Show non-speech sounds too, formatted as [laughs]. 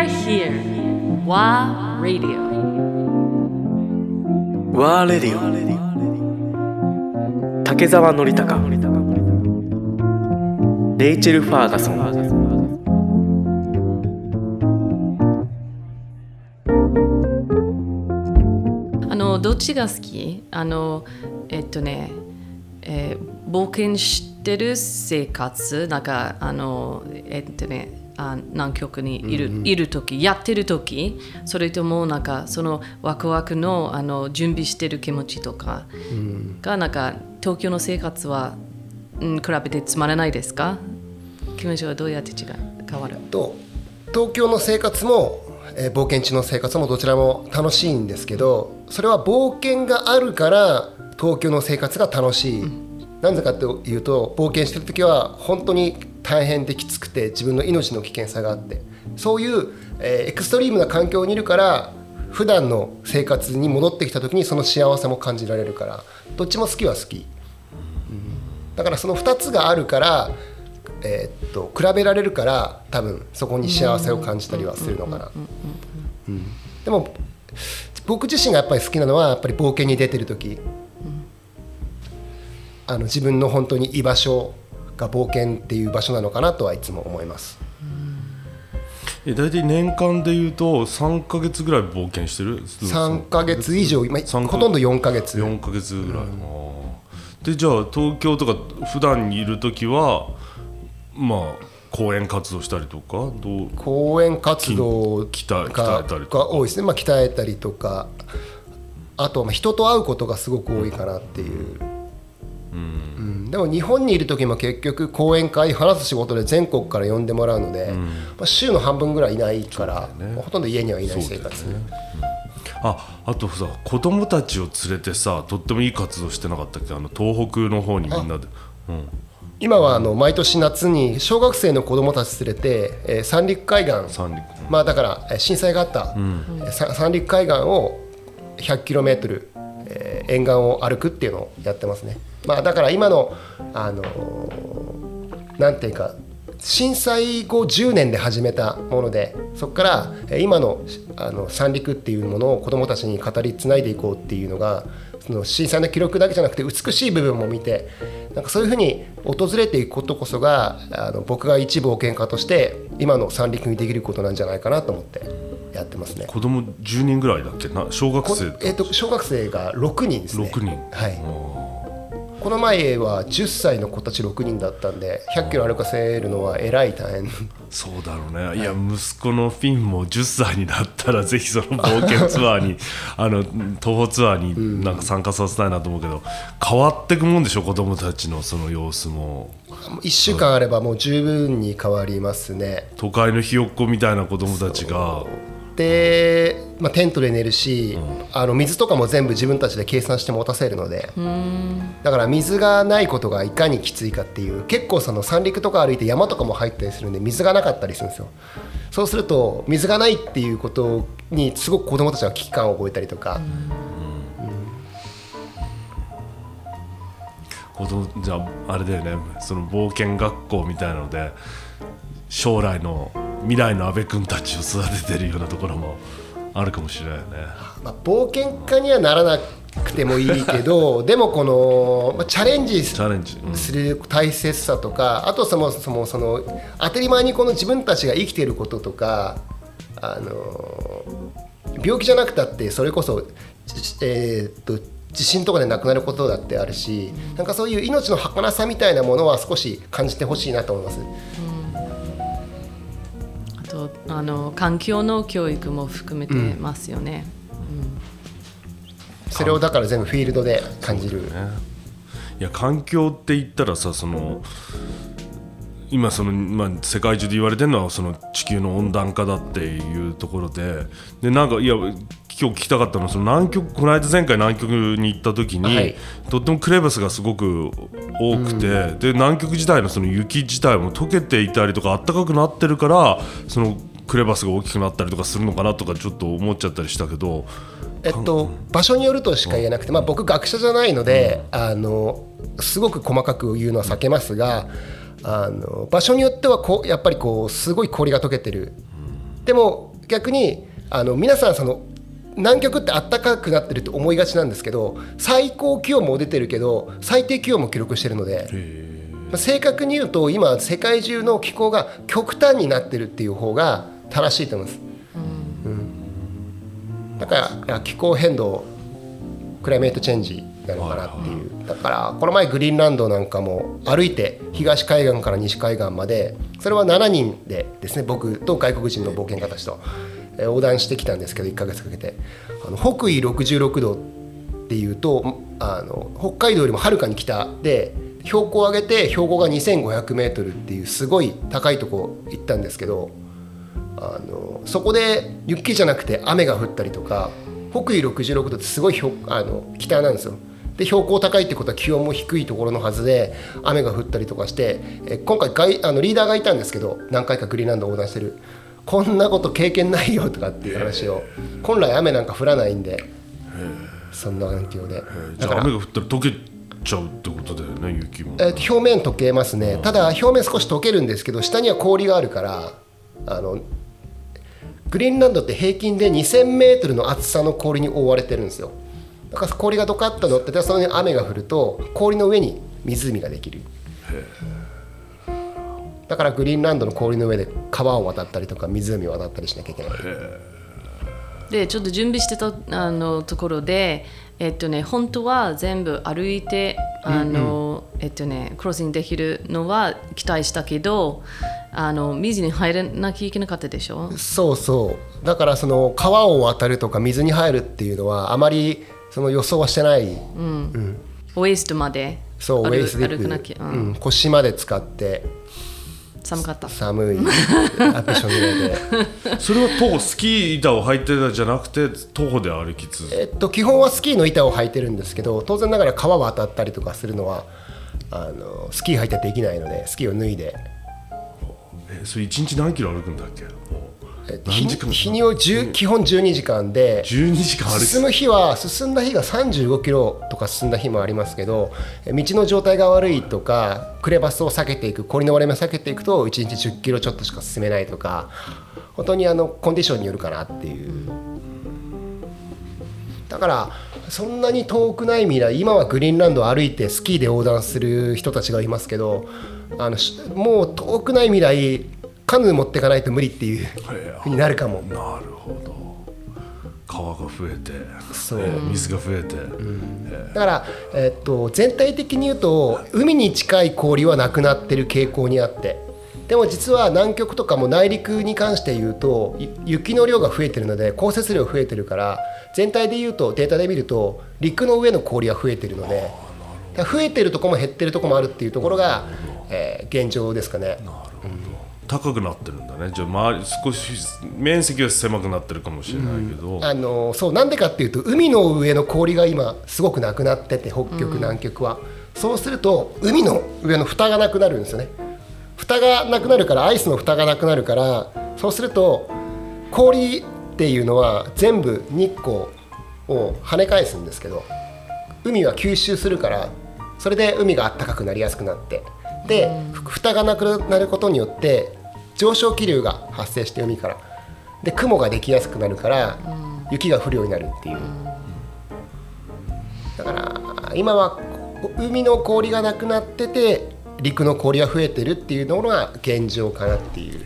are here. WA Radio. ワーレディオ竹澤典孝レイチェル・ファーガソンあのどっちが好き？あのえっとね、えー冒険してる生活？なんかあのえっとねあ南極にいる,、いる時やってる時それともなんかそのワクワクのあの準備してる気持ちとかがなんか東京の生活は、うん、比べてつまらないですか？気持ちはどうやって違う変わる？と東京の生活も、えー冒険地の生活もどちらも楽しいんですけどそれは冒険があるから東京の生活が楽しい、なぜかというと冒険してる時は本当に大変できつくて自分の命の危険さがあって。そういう、えーエクストリームな環境にいるから普段の生活に戻ってきた時にその幸せも感じられるから。どっちも好きは好き。だからその2つがあるから、えーっと比べられるから多分そこに幸せを感じたりはするのかな。うん。でも僕自身がやっぱり好きなのはやっぱり冒険に出てる時、あの自分の本当に居場所が冒険っていう場所なのかなとはいつも思います。え大体年間でいうと3か月ぐらい冒険してる？3ヶ月以上、まあ三ヶほとんど4ヶ月。4か月ぐらい、あー。でじゃあ東京とか普段にいる時はまあ講演活動したりとかどう？講演活動き鍛えが鍛えたりとか。が多いですね、まあ、鍛えたりとか。あとはまあ人と会うことがすごく多いかなっていう、うん。でも日本にいる時も結局講演会話す仕事で全国から呼んでもらうので、まあ、週の半分ぐらいいないから、まあほとんど家にはいない生活、ああとさ子供たちを連れてさとってもいい活動してなかったっけ？あの東北の方にみんなで、うん、今はあの毎年夏に小学生の子どもたち連れて、えー三陸海岸。三陸。まあだからえー震災があった、三陸海岸を 100km、えー沿岸を歩くっていうのをやってますね。まあだから今のあのーなんていうか震災後10年で始めたものでそこからえー今のあの三陸っていうものを子どもたちに語りつないでいこうっていうのがその震災の記録だけじゃなくて美しい部分も見てなんかそういうふうに訪れていくことこそがあの僕が一冒険家として今の三陸にできることなんじゃないかなと思ってやってますね。子供10人ぐらいだっけ？な小学こ生えー、と小学生が6人ですね。6人。はいこの前は10歳の子たち6人だったんで100キロ歩かせるのはえらい大変。そうだろうね。いや息子のフィンも10歳になったらぜひその冒険ツアーにあの東宝ツアーになんか参加させたいなと思うけど、変わってくもんでしょ子供たちのその様子も。1週間あればもう十分に変わりますね。都会のひよっこみたいな子供たちがで、まあ、テントで寝るし、あの水とかも全部自分たちで計算して持たせるので。だから水がないことがいかにきついかっていう結構その三陸とか歩いて山とかも入ったりするんで水がなかったりするんですよ。そうすると水がないっていうことにすごく子供たちは危機感を覚えたりとか、子供じゃああれだよね。その冒険学校みたいなので将来の未来の阿部君たちを育ててるようなところもあるかもしれないよね。まあ、冒険家にはならなくてもいいけど [laughs] でもこの、まあ、チャレンジする大切さとかあとそもそもその当たり前にこの自分たちが生きていることとかあの病気じゃなくたってそれこそ、じえーっと地震とかで亡くなることだってあるしなんかそういう命の儚さみたいなものは少し感じてほしいなと思います。あとあの環境の教育も含めてますよね。それをだから全部フィールドで感じる。いや環境って言ったらさその今その、まあ、世界中で言われてるのはその地球の温暖化だっていうところででなんかいや今日聞きたかったの。はその南極この間前回南極に行った時に、はい。とってもクレバスがすごく多くて、で南極自体のその雪自体も溶けていたりとか暖かくなってるからそのクレバスが大きくなったりとかするのかなとかちょっと思っちゃったりしたけど。えっと、場所によるとしか言えなくて、まあ、僕学者じゃないので、あのすごく細かく言うのは避けますがあの場所によってはこうやっぱりこうすごい氷が溶けてる。でも逆にあの皆さんその南極って暖かくなってるって思いがちなんですけど最高気温も出てるけど最低気温も記録してるのでまあ正確に言うと今世界中の気候が極端になってるっていう方が正しいと思います。うん。だから気候変動クライメートチェンジなのかなっていう。だからこの前グリーンランドなんかも歩いて東海岸から西海岸までそれは7人でですね僕と外国人の冒険家たちと。えー横断してきたんですけど1ヶ月かけてあの北緯66度っていうとあの北海道よりもはるかに北で標高を上げて標高が2500メートルっていうすごい高いとこ行ったんですけどあのそこで雪じゃなくて雨が降ったりとか北緯66度ってすごいあの北なんですよ。で標高高いってことは気温も低いところのはずで雨が降ったりとかしてえ今回ガイあのリーダーがいたんですけど何回かグリーンランドを横断してるこんなこと経験ないよとかっていう話を本来雨なんか降らないんでそんな環境で。じゃあ雨が降ったら溶けちゃうってことだよね雪も。えーと表面溶けますね。ただ表面少し溶けるんですけど下には氷があるからあのグリーンランドって平均で2000メートルの厚さの氷に覆われてるんですよ。だから氷がドカッと乗っててその上に雨が降ると氷の上に湖ができるだからグリーンランドの氷の上で川を渡ったりとか湖を渡ったりしなきゃいけない。でちょっと準備してたあのところでえっとね本当は全部歩いてあの、えっとねクロッシングできるのは期待したけどあの水に入らなきゃいけなかったでしょ？そうそう。だからその川を渡るとか水に入るっていうのはあまりその予想はしてない。ウエストまでそうウ歩ェイスディ歩かなきゃ、ップ、うん。うん、腰まで使って寒かった。寒い。アピションでそれは徒歩スキー板を履いてたじゃなくて徒歩で歩き続けえっと基本はスキーの板を履いてるんですけど当然ながら川渡ったりとかするのはあのスキー履いてできないのでスキーを脱いで、えそれ1日何キロ歩くんだっけ？日日には10基本12時間で12時間進む日は進んだ日が35キロとか進んだ日もありますけどえ道の状態が悪いとかクレバスを避けていく氷の割れ目を避けていくと1日10キロちょっとしか進めないとか本当にあのコンディションによるかなっていう。だからそんなに遠くない未来今はグリーンランドを歩いてスキーで横断する人たちがいますけどあのしもう遠くない未来カヌー持っていかないと無理っていうふうになるかも。なるほど。川が増えてそう。えー水が増えて、だから、えっと、全体的に言うと海に近い氷はなくなってる傾向にあって。でも実は南極とかも内陸に関して言うとゆ雪の量が増えてるので降雪量増えてるから全体で言うとデータで見ると陸の上の氷は増えてるので増えてるとこも減ってるとこもあるっていうところが、えー現状ですかね。高くなってるんだね。じゃあ周り少し面積は狭くなってるかもしれないけど、あのそうなんでかっていうと海の上の氷が今すごくなくなってて北極、南極は。そうすると海の上の蓋がなくなるんですよね。蓋がなくなるからアイスの蓋がなくなるからそうすると氷っていうのは全部日光を跳ね返すんですけど海は吸収するからそれで海が暖かくなりやすくなって。でふ蓋がなくなることによって上昇気流が発生して海から。で雲ができやすくなるから雪が降るようになるっていう。だから今はこ海の氷がなくなってて陸の氷が増えてるっていうのが現状かなっていう。